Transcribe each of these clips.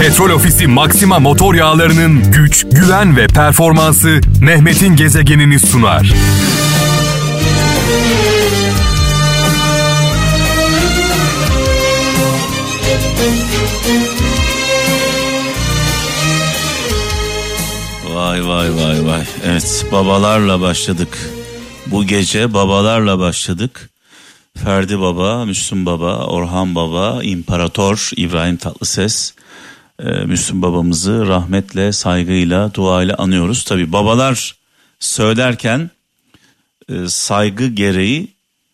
Petrol Ofisi Maxima motor yağlarının güç, güven ve performansı Mehmet'in gezegenini sunar. Vay vay vay vay. Evet babalarla başladık. Bu gece babalarla başladık. Ferdi Baba, Müslüm Baba, Orhan Baba, İmparator İbrahim Tatlıses, e, Müslüm babamızı rahmetle, saygıyla, duayla anıyoruz. Tabi babalar söylerken e, saygı gereği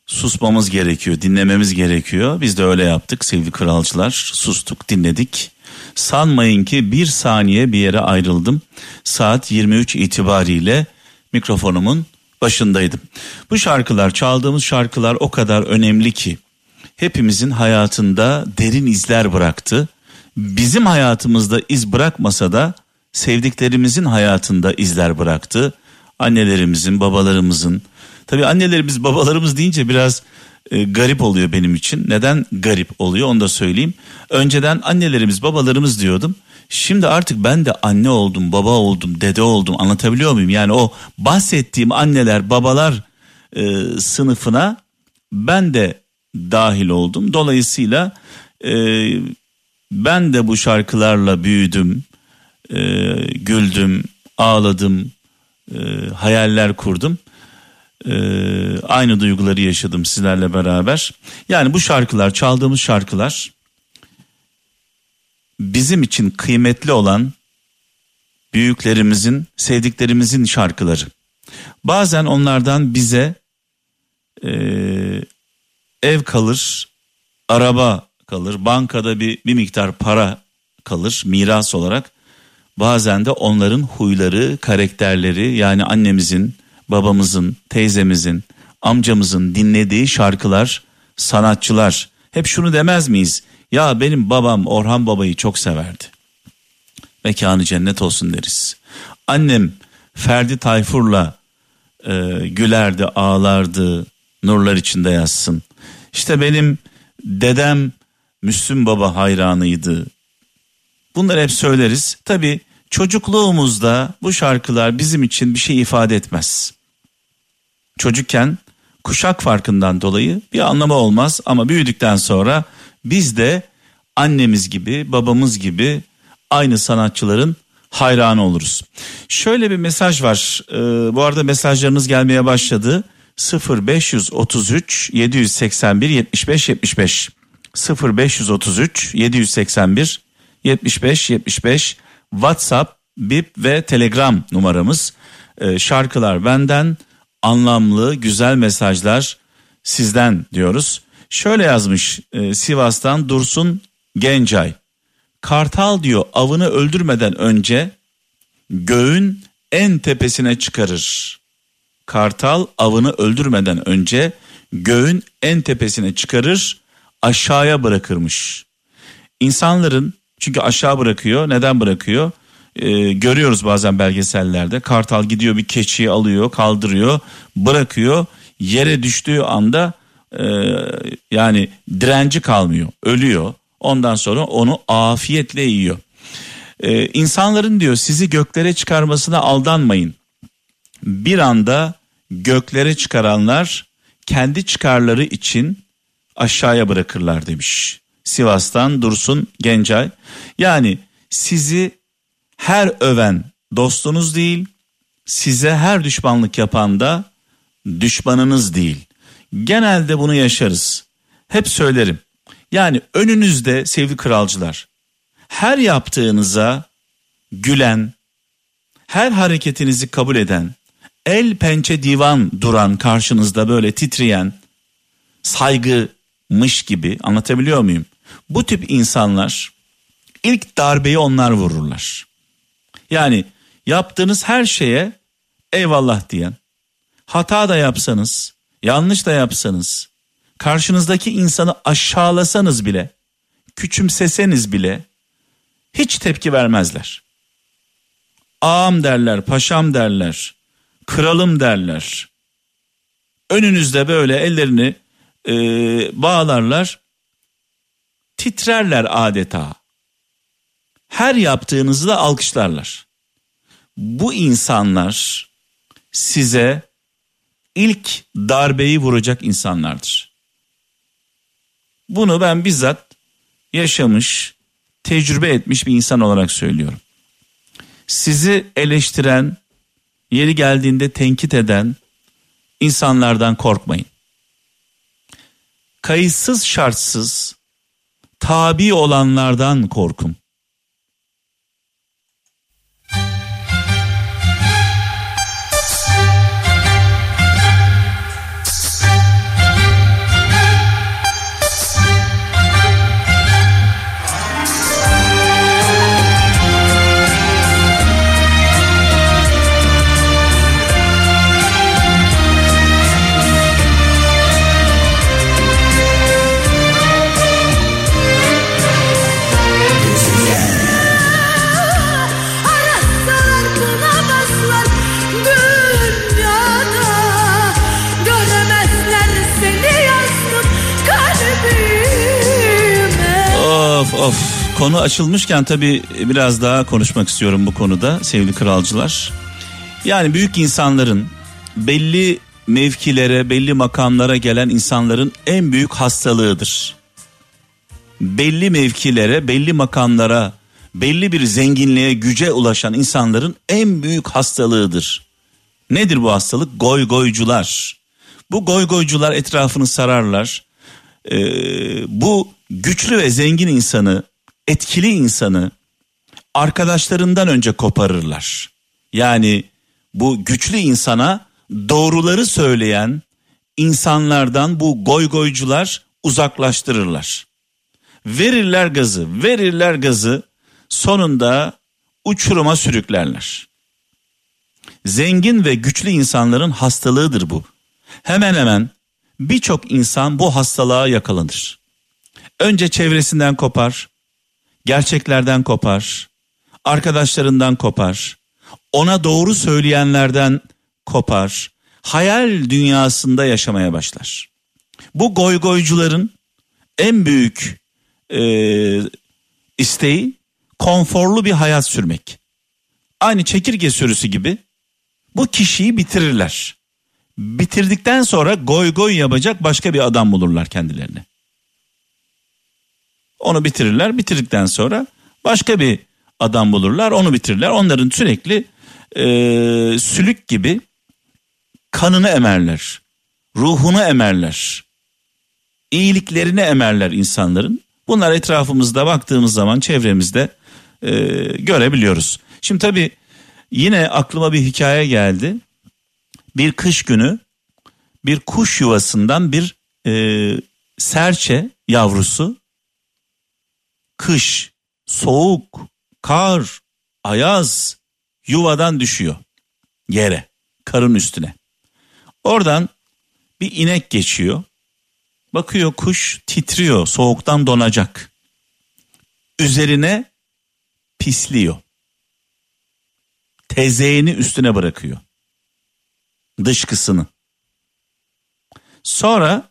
susmamız gerekiyor, dinlememiz gerekiyor. Biz de öyle yaptık sevgili kralcılar. Sustuk, dinledik. Sanmayın ki bir saniye bir yere ayrıldım. Saat 23 itibariyle mikrofonumun başındaydım. Bu şarkılar, çaldığımız şarkılar o kadar önemli ki hepimizin hayatında derin izler bıraktı. Bizim hayatımızda iz bırakmasa da sevdiklerimizin hayatında izler bıraktı. Annelerimizin, babalarımızın. Tabii annelerimiz, babalarımız deyince biraz e, garip oluyor benim için. Neden garip oluyor onu da söyleyeyim. Önceden annelerimiz, babalarımız diyordum. Şimdi artık ben de anne oldum, baba oldum, dede oldum anlatabiliyor muyum? Yani o bahsettiğim anneler, babalar e, sınıfına ben de dahil oldum. Dolayısıyla e, ben de bu şarkılarla büyüdüm, e, güldüm, ağladım, e, hayaller kurdum. E, aynı duyguları yaşadım sizlerle beraber. Yani bu şarkılar, çaldığımız şarkılar bizim için kıymetli olan büyüklerimizin, sevdiklerimizin şarkıları. Bazen onlardan bize e, ev kalır, araba kalır, bankada bir, bir miktar para kalır miras olarak. Bazen de onların huyları, karakterleri yani annemizin, babamızın, teyzemizin, amcamızın dinlediği şarkılar, sanatçılar. Hep şunu demez miyiz? Ya benim babam Orhan Baba'yı çok severdi. Mekanı cennet olsun deriz. Annem Ferdi Tayfur'la e, gülerdi, ağlardı, nurlar içinde yazsın. İşte benim dedem Müslüm Baba hayranıydı. Bunları hep söyleriz. Tabi çocukluğumuzda bu şarkılar bizim için bir şey ifade etmez. Çocukken kuşak farkından dolayı bir anlamı olmaz ama büyüdükten sonra biz de annemiz gibi babamız gibi aynı sanatçıların hayranı oluruz. Şöyle bir mesaj var. Ee, bu arada mesajlarınız gelmeye başladı. 0533 781 75 75 0533 781 75 75 WhatsApp, Bip ve Telegram numaramız. Ee, şarkılar benden, anlamlı, güzel mesajlar sizden diyoruz. Şöyle yazmış e, Sivas'tan Dursun Gencay. Kartal diyor avını öldürmeden önce göğün en tepesine çıkarır. Kartal avını öldürmeden önce göğün en tepesine çıkarır aşağıya bırakırmış. İnsanların çünkü aşağı bırakıyor neden bırakıyor? Ee, görüyoruz bazen belgesellerde kartal gidiyor bir keçiyi alıyor kaldırıyor bırakıyor yere düştüğü anda e, yani direnci kalmıyor ölüyor ondan sonra onu afiyetle yiyor. Ee, insanların diyor sizi göklere çıkarmasına aldanmayın. Bir anda göklere çıkaranlar kendi çıkarları için aşağıya bırakırlar demiş. Sivas'tan Dursun Gencay. Yani sizi her öven dostunuz değil, size her düşmanlık yapan da düşmanınız değil. Genelde bunu yaşarız. Hep söylerim. Yani önünüzde sevgili kralcılar her yaptığınıza gülen, her hareketinizi kabul eden, el pençe divan duran karşınızda böyle titreyen, saygımış gibi anlatabiliyor muyum? Bu tip insanlar ilk darbeyi onlar vururlar. Yani yaptığınız her şeye eyvallah diyen, hata da yapsanız, yanlış da yapsanız, karşınızdaki insanı aşağılasanız bile, küçümseseniz bile hiç tepki vermezler. Ağam derler, paşam derler, kralım derler. Önünüzde böyle ellerini e, bağlarlar, titrerler adeta. her yaptığınızı da alkışlarlar. Bu insanlar size ilk darbeyi vuracak insanlardır. Bunu ben bizzat yaşamış, tecrübe etmiş bir insan olarak söylüyorum. Sizi eleştiren, yeri geldiğinde tenkit eden insanlardan korkmayın. Kayıtsız şartsız tabi olanlardan korkun. Konu açılmışken tabii biraz daha konuşmak istiyorum bu konuda sevgili kralcılar. Yani büyük insanların belli mevkilere, belli makamlara gelen insanların en büyük hastalığıdır. Belli mevkilere, belli makamlara, belli bir zenginliğe, güce ulaşan insanların en büyük hastalığıdır. Nedir bu hastalık? Goy goycular. Bu goy goycular etrafını sararlar. Ee, bu güçlü ve zengin insanı etkili insanı arkadaşlarından önce koparırlar. Yani bu güçlü insana doğruları söyleyen insanlardan bu goygoycular uzaklaştırırlar. Verirler gazı, verirler gazı sonunda uçuruma sürüklerler. Zengin ve güçlü insanların hastalığıdır bu. Hemen hemen birçok insan bu hastalığa yakalanır. Önce çevresinden kopar, gerçeklerden kopar, arkadaşlarından kopar, ona doğru söyleyenlerden kopar, hayal dünyasında yaşamaya başlar. Bu goygoycuların en büyük e, isteği konforlu bir hayat sürmek. Aynı çekirge sürüsü gibi bu kişiyi bitirirler. Bitirdikten sonra goy goy yapacak başka bir adam bulurlar kendilerine. Onu bitirirler. Bitirdikten sonra başka bir adam bulurlar. Onu bitirirler. Onların sürekli e, sülük gibi kanını emerler. Ruhunu emerler. iyiliklerini emerler insanların. Bunlar etrafımızda baktığımız zaman çevremizde e, görebiliyoruz. Şimdi tabii yine aklıma bir hikaye geldi. Bir kış günü bir kuş yuvasından bir e, serçe yavrusu kış, soğuk, kar, ayaz yuvadan düşüyor yere, karın üstüne. Oradan bir inek geçiyor. Bakıyor kuş titriyor, soğuktan donacak. Üzerine pisliyor. Tezeğini üstüne bırakıyor. Dışkısını. Sonra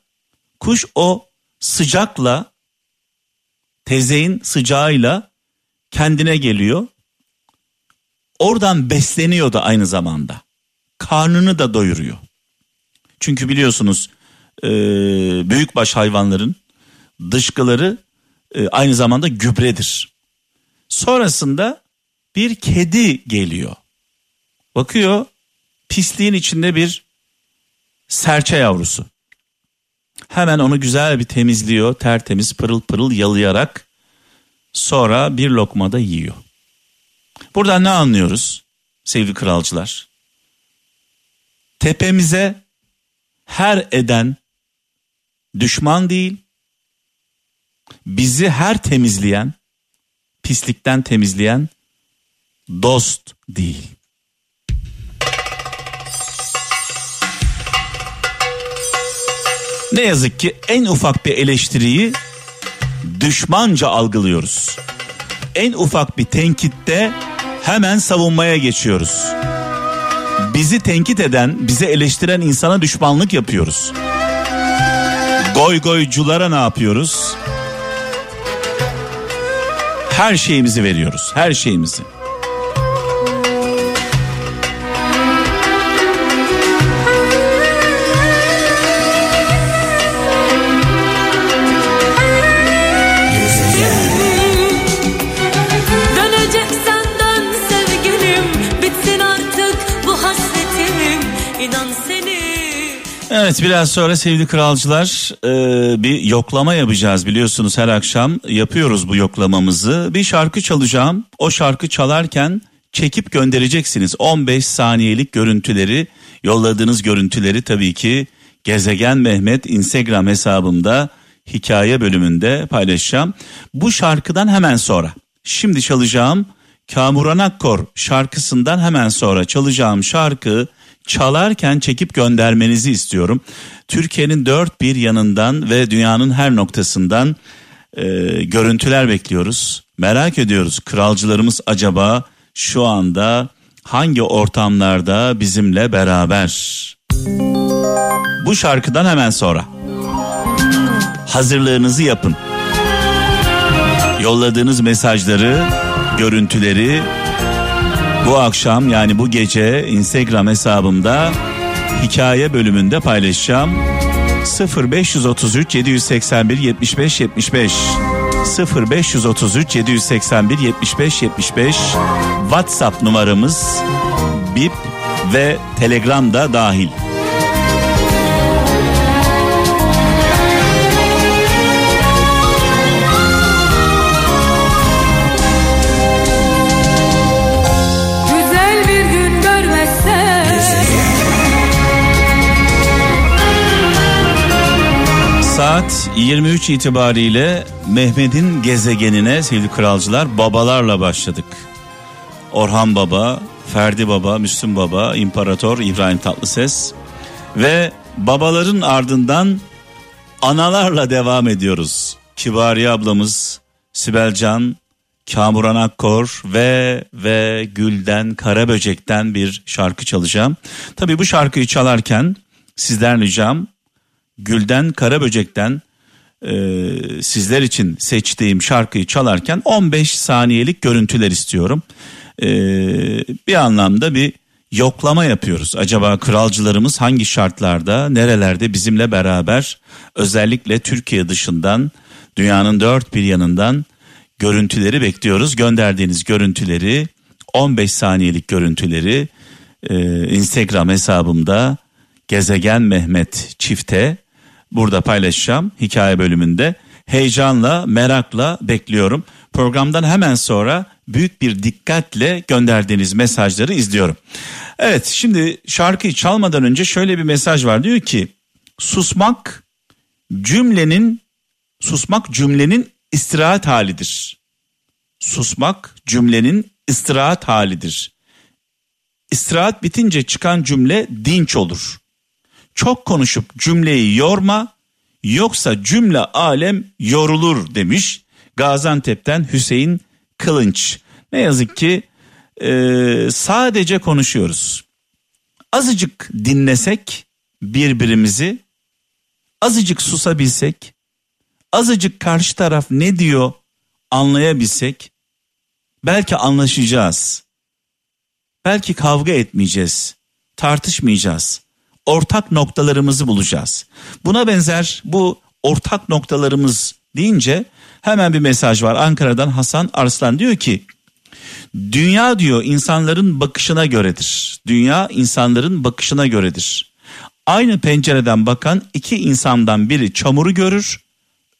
kuş o sıcakla tezeğin sıcağıyla kendine geliyor. Oradan besleniyor da aynı zamanda. Karnını da doyuruyor. Çünkü biliyorsunuz e, büyükbaş hayvanların dışkıları e, aynı zamanda gübredir. Sonrasında bir kedi geliyor. Bakıyor pisliğin içinde bir serçe yavrusu. Hemen onu güzel bir temizliyor, tertemiz pırıl pırıl yalayarak sonra bir lokmada yiyor. Buradan ne anlıyoruz sevgili kralcılar? Tepemize her eden düşman değil, bizi her temizleyen, pislikten temizleyen dost değil. Ne yazık ki en ufak bir eleştiriyi düşmanca algılıyoruz. En ufak bir tenkitte hemen savunmaya geçiyoruz. Bizi tenkit eden, bize eleştiren insana düşmanlık yapıyoruz. Goy goyculara ne yapıyoruz? Her şeyimizi veriyoruz. Her şeyimizi. Evet biraz sonra sevgili kralcılar e, bir yoklama yapacağız biliyorsunuz her akşam yapıyoruz bu yoklamamızı. Bir şarkı çalacağım o şarkı çalarken çekip göndereceksiniz 15 saniyelik görüntüleri yolladığınız görüntüleri tabii ki Gezegen Mehmet Instagram hesabımda hikaye bölümünde paylaşacağım. Bu şarkıdan hemen sonra şimdi çalacağım Kamuran Akkor şarkısından hemen sonra çalacağım şarkı çalarken çekip göndermenizi istiyorum. Türkiye'nin dört bir yanından ve dünyanın her noktasından e, görüntüler bekliyoruz. Merak ediyoruz kralcılarımız acaba şu anda hangi ortamlarda bizimle beraber? Bu şarkıdan hemen sonra hazırlığınızı yapın. Yolladığınız mesajları, görüntüleri bu akşam yani bu gece Instagram hesabımda hikaye bölümünde paylaşacağım. 0533 781 75 75 0533 781 75 75 WhatsApp numaramız bip ve Telegram da dahil. Saat 23 itibariyle Mehmet'in gezegenine sevgili kralcılar babalarla başladık. Orhan Baba, Ferdi Baba, Müslüm Baba, İmparator İbrahim Tatlıses ve babaların ardından analarla devam ediyoruz. Kibariye ablamız, Sibel Can, Kamuran Akkor ve ve Gülden Karaböcek'ten bir şarkı çalacağım. Tabii bu şarkıyı çalarken sizden ricam Gülden Karaböcek'ten e, sizler için seçtiğim şarkıyı çalarken 15 saniyelik görüntüler istiyorum. E, bir anlamda bir yoklama yapıyoruz. Acaba kralcılarımız hangi şartlarda, nerelerde bizimle beraber özellikle Türkiye dışından, dünyanın dört bir yanından görüntüleri bekliyoruz. Gönderdiğiniz görüntüleri 15 saniyelik görüntüleri e, Instagram hesabımda Gezegen Mehmet çifte burada paylaşacağım hikaye bölümünde. Heyecanla, merakla bekliyorum. Programdan hemen sonra büyük bir dikkatle gönderdiğiniz mesajları izliyorum. Evet şimdi şarkıyı çalmadan önce şöyle bir mesaj var diyor ki susmak cümlenin susmak cümlenin istirahat halidir. Susmak cümlenin istirahat halidir. İstirahat bitince çıkan cümle dinç olur çok konuşup cümleyi yorma yoksa cümle alem yorulur demiş Gaziantep'ten Hüseyin Kılınç. Ne yazık ki e, sadece konuşuyoruz. Azıcık dinlesek birbirimizi, azıcık susabilsek, azıcık karşı taraf ne diyor anlayabilsek, belki anlaşacağız. Belki kavga etmeyeceğiz, tartışmayacağız ortak noktalarımızı bulacağız. Buna benzer bu ortak noktalarımız deyince hemen bir mesaj var. Ankara'dan Hasan Arslan diyor ki dünya diyor insanların bakışına göredir. Dünya insanların bakışına göredir. Aynı pencereden bakan iki insandan biri çamuru görür,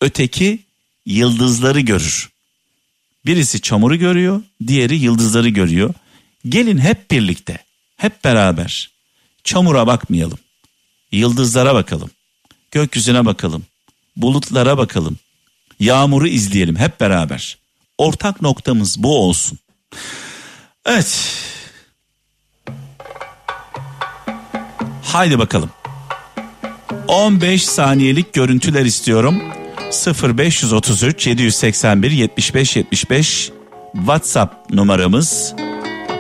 öteki yıldızları görür. Birisi çamuru görüyor, diğeri yıldızları görüyor. Gelin hep birlikte, hep beraber Çamura bakmayalım. Yıldızlara bakalım. Gökyüzüne bakalım. Bulutlara bakalım. Yağmuru izleyelim hep beraber. Ortak noktamız bu olsun. Evet. Haydi bakalım. 15 saniyelik görüntüler istiyorum. 0533 781 75 75 WhatsApp numaramız.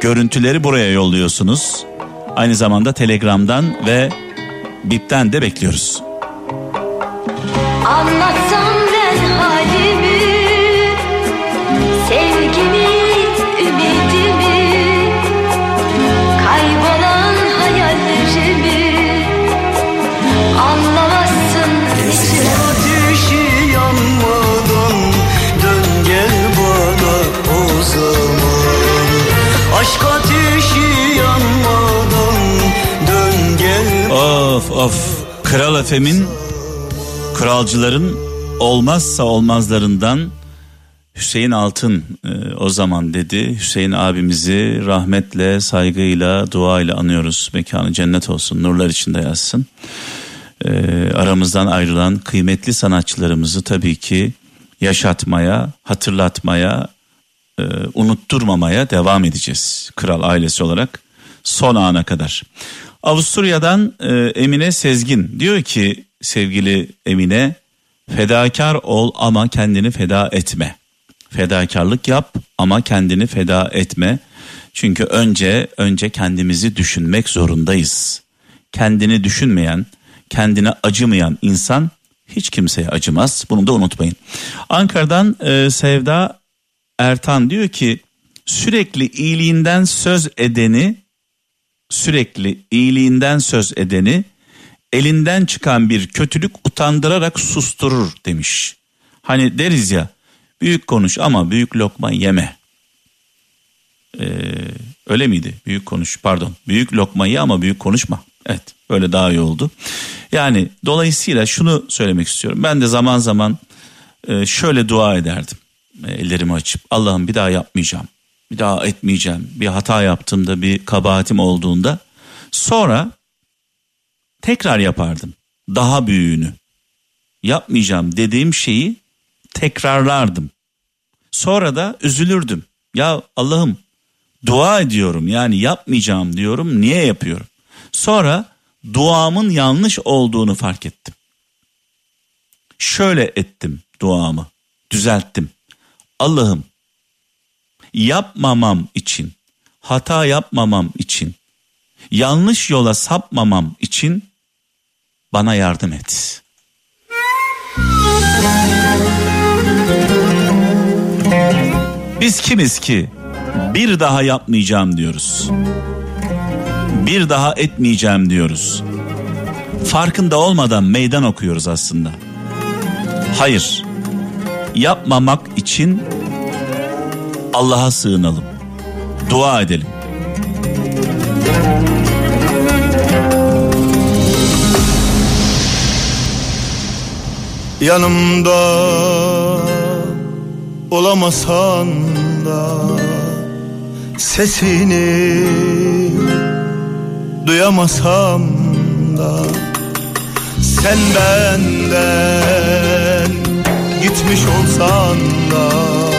Görüntüleri buraya yolluyorsunuz. Aynı zamanda Telegram'dan ve Bip'ten de bekliyoruz. Anlatsam FM'in kralcıların olmazsa olmazlarından Hüseyin Altın e, o zaman dedi. Hüseyin abimizi rahmetle, saygıyla, duayla anıyoruz. Mekanı cennet olsun, nurlar içinde yazsın. E, aramızdan ayrılan kıymetli sanatçılarımızı tabii ki yaşatmaya, hatırlatmaya, e, unutturmamaya devam edeceğiz. Kral ailesi olarak son ana kadar. Avusturya'dan e, Emine Sezgin diyor ki sevgili Emine fedakar ol ama kendini feda etme. Fedakarlık yap ama kendini feda etme. Çünkü önce önce kendimizi düşünmek zorundayız. Kendini düşünmeyen, kendine acımayan insan hiç kimseye acımaz. Bunu da unutmayın. Ankara'dan e, Sevda Ertan diyor ki sürekli iyiliğinden söz edeni sürekli iyiliğinden söz edeni elinden çıkan bir kötülük utandırarak susturur demiş. Hani deriz ya büyük konuş ama büyük lokma yeme. Ee, öyle miydi? Büyük konuş pardon. Büyük lokmayı ama büyük konuşma. Evet öyle daha iyi oldu. Yani dolayısıyla şunu söylemek istiyorum. Ben de zaman zaman e, şöyle dua ederdim. Ellerimi açıp Allah'ım bir daha yapmayacağım. Bir daha etmeyeceğim. Bir hata yaptığımda bir kabahatim olduğunda sonra tekrar yapardım. Daha büyüğünü. Yapmayacağım dediğim şeyi tekrarlardım. Sonra da üzülürdüm. Ya Allah'ım dua ediyorum yani yapmayacağım diyorum niye yapıyorum? Sonra duamın yanlış olduğunu fark ettim. Şöyle ettim duamı düzelttim. Allah'ım yapmamam için, hata yapmamam için, yanlış yola sapmamam için bana yardım et. Biz kimiz ki bir daha yapmayacağım diyoruz. Bir daha etmeyeceğim diyoruz. Farkında olmadan meydan okuyoruz aslında. Hayır. Yapmamak için Allah'a sığınalım. Dua edelim. Yanımda olamasan da Sesini duyamasam da Sen benden gitmiş olsan da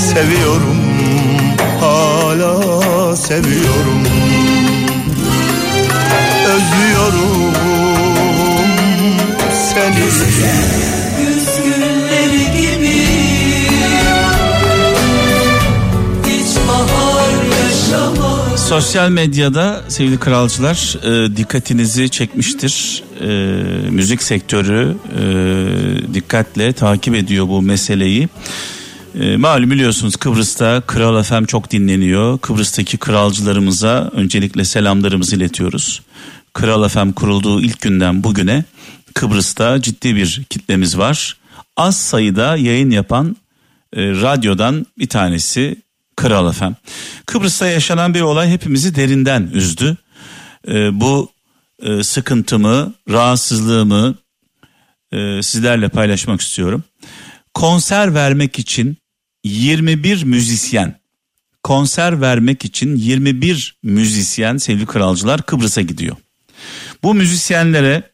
Seviyorum hala seviyorum Özlüyorum seni Güz gibi Hiç bahar yaşamaz Sosyal medyada sevgili kralcılar e, dikkatinizi çekmiştir. E, müzik sektörü e, dikkatle takip ediyor bu meseleyi. E, malum biliyorsunuz Kıbrıs'ta Kral FM çok dinleniyor. Kıbrıs'taki kralcılarımıza öncelikle selamlarımızı iletiyoruz. Kral FM kurulduğu ilk günden bugüne Kıbrıs'ta ciddi bir kitlemiz var. Az sayıda yayın yapan e, radyodan bir tanesi Kral FM. Kıbrıs'ta yaşanan bir olay hepimizi derinden üzdü. E, bu e, sıkıntımı, rahatsızlığımı e, sizlerle paylaşmak istiyorum. Konser vermek için 21 müzisyen konser vermek için 21 müzisyen sevgili kralcılar Kıbrıs'a gidiyor. Bu müzisyenlere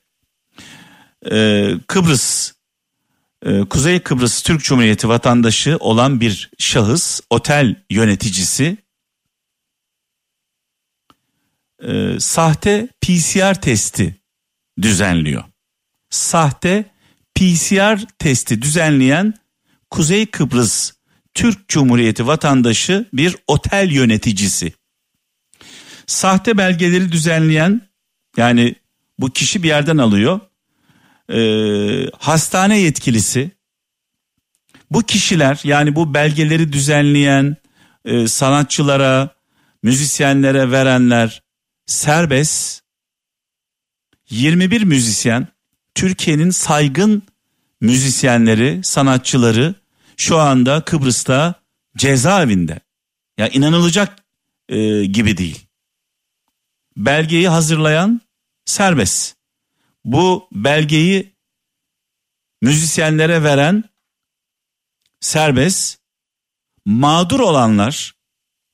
e, Kıbrıs e, Kuzey Kıbrıs Türk Cumhuriyeti vatandaşı olan bir şahıs otel yöneticisi e, sahte PCR testi düzenliyor. Sahte PCR testi düzenleyen Kuzey Kıbrıs Türk Cumhuriyeti vatandaşı bir otel yöneticisi. Sahte belgeleri düzenleyen yani bu kişi bir yerden alıyor. Ee, hastane yetkilisi bu kişiler yani bu belgeleri düzenleyen e, sanatçılara, müzisyenlere verenler serbest. 21 müzisyen Türkiye'nin saygın müzisyenleri, sanatçıları şu anda Kıbrıs'ta cezaevinde. Ya inanılacak e, gibi değil. Belgeyi hazırlayan serbest. Bu belgeyi müzisyenlere veren serbest. Mağdur olanlar,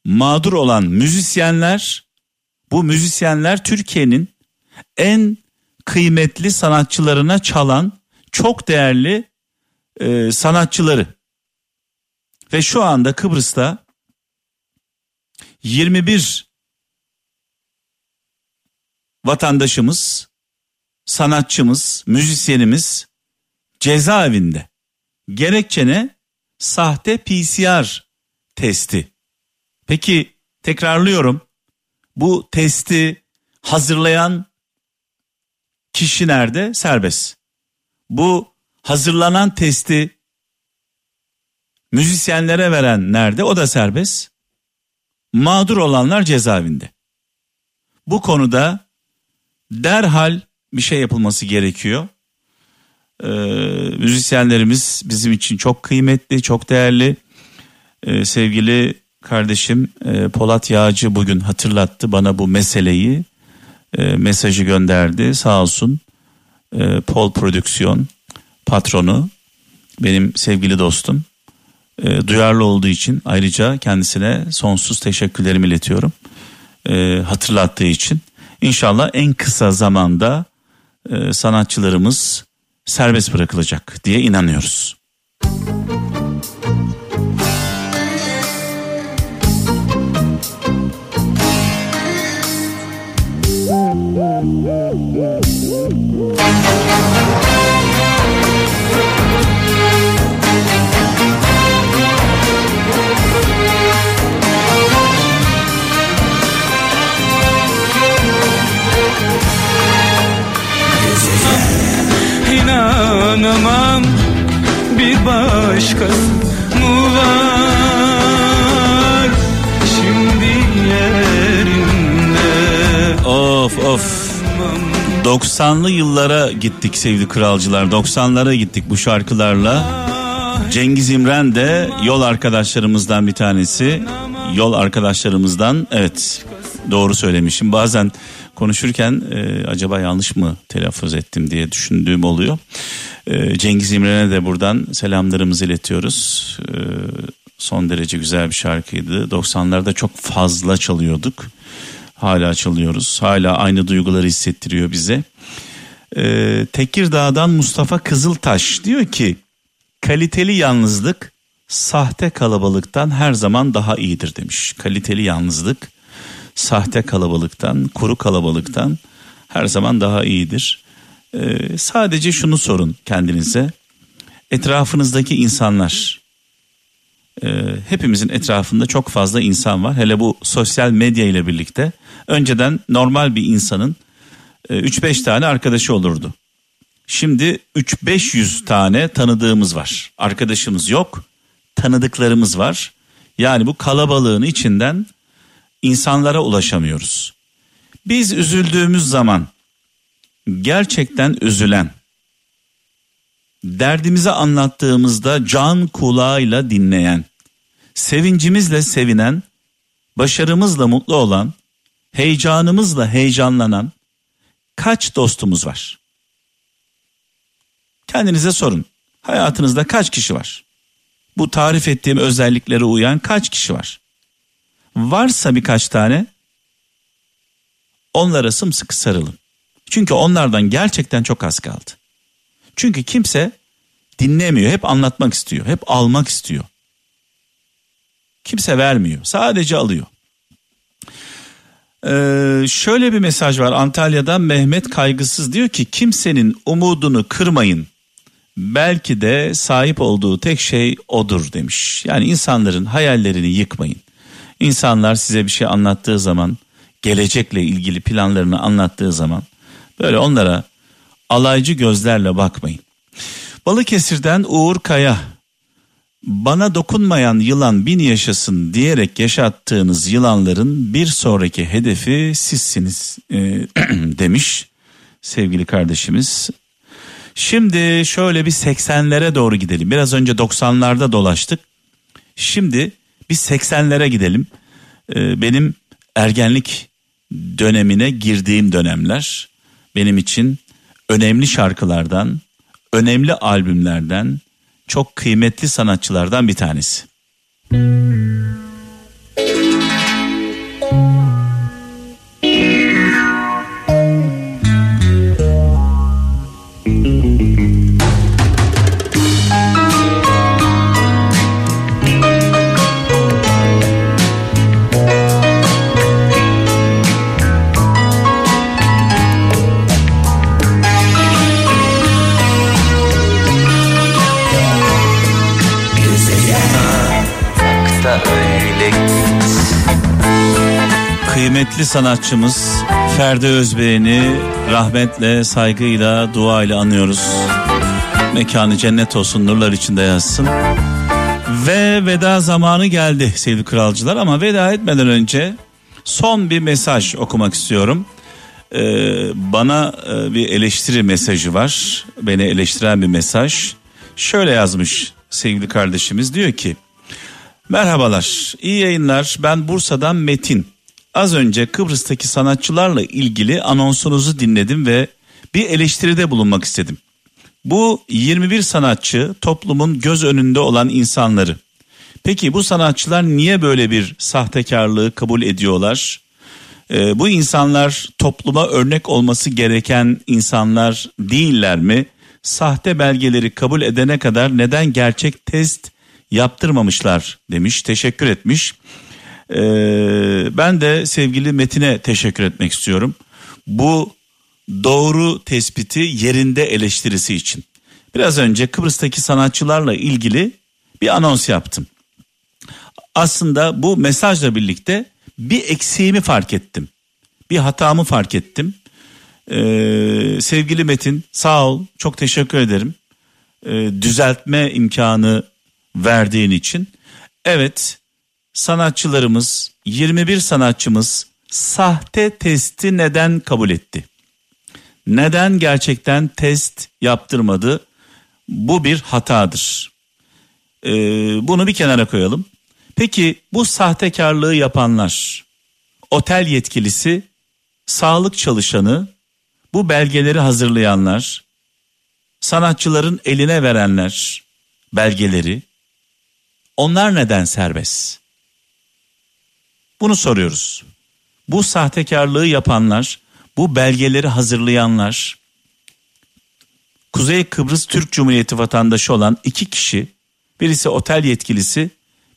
mağdur olan müzisyenler, bu müzisyenler Türkiye'nin en kıymetli sanatçılarına çalan çok değerli e, sanatçıları. Ve şu anda Kıbrıs'ta 21 vatandaşımız, sanatçımız, müzisyenimiz cezaevinde. Gerekçe ne? Sahte PCR testi. Peki tekrarlıyorum. Bu testi hazırlayan kişi nerede? Serbest. Bu hazırlanan testi müzisyenlere veren nerede? O da serbest. Mağdur olanlar cezaevinde. Bu konuda derhal bir şey yapılması gerekiyor. Ee, müzisyenlerimiz bizim için çok kıymetli, çok değerli. Ee, sevgili kardeşim e, Polat Yağcı bugün hatırlattı bana bu meseleyi. E, mesajı gönderdi sağ olsun. E, Pol Prodüksiyon patronu benim sevgili dostum. E, duyarlı olduğu için ayrıca kendisine sonsuz teşekkürlerimi iletiyorum. E, hatırlattığı için. İnşallah en kısa zamanda e, sanatçılarımız serbest bırakılacak diye inanıyoruz. İnanamam başkası mı var şimdi yerinde Of of. 90'lı yıllara gittik sevgili kralcılar. 90'lara gittik bu şarkılarla. Cengiz İmren de yol arkadaşlarımızdan bir tanesi. Yol arkadaşlarımızdan evet doğru söylemişim. Bazen konuşurken e, acaba yanlış mı telaffuz ettim diye düşündüğüm oluyor. E, Cengiz İmren'e de buradan selamlarımızı iletiyoruz. E, son derece güzel bir şarkıydı. 90'larda çok fazla çalıyorduk. Hala çalıyoruz. Hala aynı duyguları hissettiriyor bize. Ee, Tekirdağ'dan Mustafa Kızıltaş diyor ki kaliteli yalnızlık sahte kalabalıktan her zaman daha iyidir demiş. Kaliteli yalnızlık sahte kalabalıktan, kuru kalabalıktan her zaman daha iyidir. Ee, sadece şunu sorun kendinize. Etrafınızdaki insanlar e, hepimizin etrafında çok fazla insan var. Hele bu sosyal medya ile birlikte önceden normal bir insanın e, 3-5 tane arkadaşı olurdu. Şimdi 3-500 tane tanıdığımız var. Arkadaşımız yok, tanıdıklarımız var. Yani bu kalabalığın içinden insanlara ulaşamıyoruz. Biz üzüldüğümüz zaman gerçekten üzülen, derdimizi anlattığımızda can kulağıyla dinleyen, sevincimizle sevinen, başarımızla mutlu olan, heyecanımızla heyecanlanan kaç dostumuz var? Kendinize sorun. Hayatınızda kaç kişi var? Bu tarif ettiğim özelliklere uyan kaç kişi var? Varsa birkaç tane onlara sımsıkı sarılın. Çünkü onlardan gerçekten çok az kaldı. Çünkü kimse dinlemiyor. Hep anlatmak istiyor. Hep almak istiyor. Kimse vermiyor. Sadece alıyor. Ee, şöyle bir mesaj var Antalya'dan Mehmet Kaygısız diyor ki kimsenin umudunu kırmayın. Belki de sahip olduğu tek şey odur demiş. Yani insanların hayallerini yıkmayın. İnsanlar size bir şey anlattığı zaman, gelecekle ilgili planlarını anlattığı zaman böyle onlara alaycı gözlerle bakmayın. Balıkesir'den Uğur Kaya bana dokunmayan yılan bin yaşasın diyerek yaşattığınız yılanların bir sonraki hedefi sizsiniz e, demiş sevgili kardeşimiz. Şimdi şöyle bir 80'lere doğru gidelim. Biraz önce 90'larda dolaştık. Şimdi bir 80'lere gidelim. E, benim ergenlik dönemine girdiğim dönemler benim için önemli şarkılardan, önemli albümlerden, çok kıymetli sanatçılardan bir tanesi. Kıymetli sanatçımız Ferdi Özbey'ini rahmetle, saygıyla, duayla anıyoruz. Mekanı cennet olsun, nurlar içinde yazsın. Ve veda zamanı geldi sevgili kralcılar ama veda etmeden önce son bir mesaj okumak istiyorum. Ee, bana e, bir eleştiri mesajı var. Beni eleştiren bir mesaj. Şöyle yazmış sevgili kardeşimiz diyor ki Merhabalar, iyi yayınlar. Ben Bursa'dan Metin. Az önce Kıbrıs'taki sanatçılarla ilgili anonsunuzu dinledim ve bir eleştiride bulunmak istedim. Bu 21 sanatçı toplumun göz önünde olan insanları. Peki bu sanatçılar niye böyle bir sahtekarlığı kabul ediyorlar? Ee, bu insanlar topluma örnek olması gereken insanlar değiller mi? Sahte belgeleri kabul edene kadar neden gerçek test yaptırmamışlar demiş, teşekkür etmiş. Ee, ben de sevgili Metin'e teşekkür etmek istiyorum. Bu doğru tespiti yerinde eleştirisi için. Biraz önce Kıbrıs'taki sanatçılarla ilgili bir anons yaptım. Aslında bu mesajla birlikte bir eksiğimi fark ettim. Bir hatamı fark ettim. Ee, sevgili Metin sağ ol çok teşekkür ederim. Ee, düzeltme imkanı verdiğin için. Evet sanatçılarımız 21 sanatçımız sahte testi neden kabul etti? Neden gerçekten test yaptırmadı? Bu bir hatadır. Ee, bunu bir kenara koyalım. Peki bu sahtekarlığı yapanlar, otel yetkilisi, sağlık çalışanı, bu belgeleri hazırlayanlar, sanatçıların eline verenler belgeleri, onlar neden serbest? Bunu soruyoruz. Bu sahtekarlığı yapanlar, bu belgeleri hazırlayanlar, Kuzey Kıbrıs Türk Cumhuriyeti vatandaşı olan iki kişi, birisi otel yetkilisi,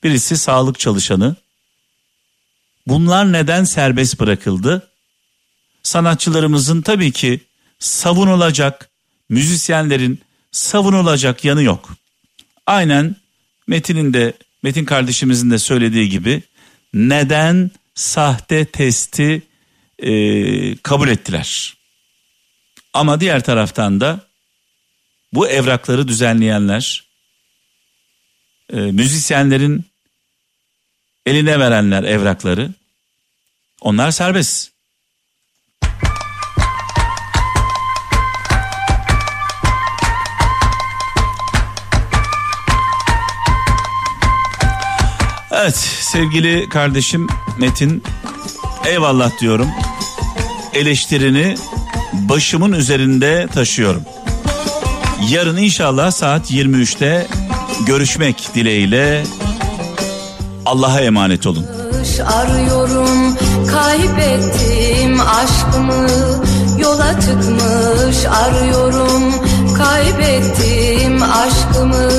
birisi sağlık çalışanı. Bunlar neden serbest bırakıldı? Sanatçılarımızın tabii ki savunulacak, müzisyenlerin savunulacak yanı yok. Aynen Metin'in de Metin kardeşimizin de söylediği gibi neden sahte testi e, kabul ettiler? Ama diğer taraftan da bu evrakları düzenleyenler, e, müzisyenlerin eline verenler evrakları, onlar serbest. Evet sevgili kardeşim Metin eyvallah diyorum. Eleştirini başımın üzerinde taşıyorum. Yarın inşallah saat 23'te görüşmek dileğiyle Allah'a emanet olun. Arıyorum kaybettim aşkımı yola çıkmış arıyorum kaybettim aşkımı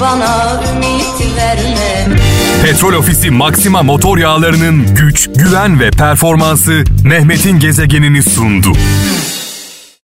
bana ümit verme. Petrol Ofisi Maxima motor yağlarının güç, güven ve performansı Mehmet'in gezegenini sundu.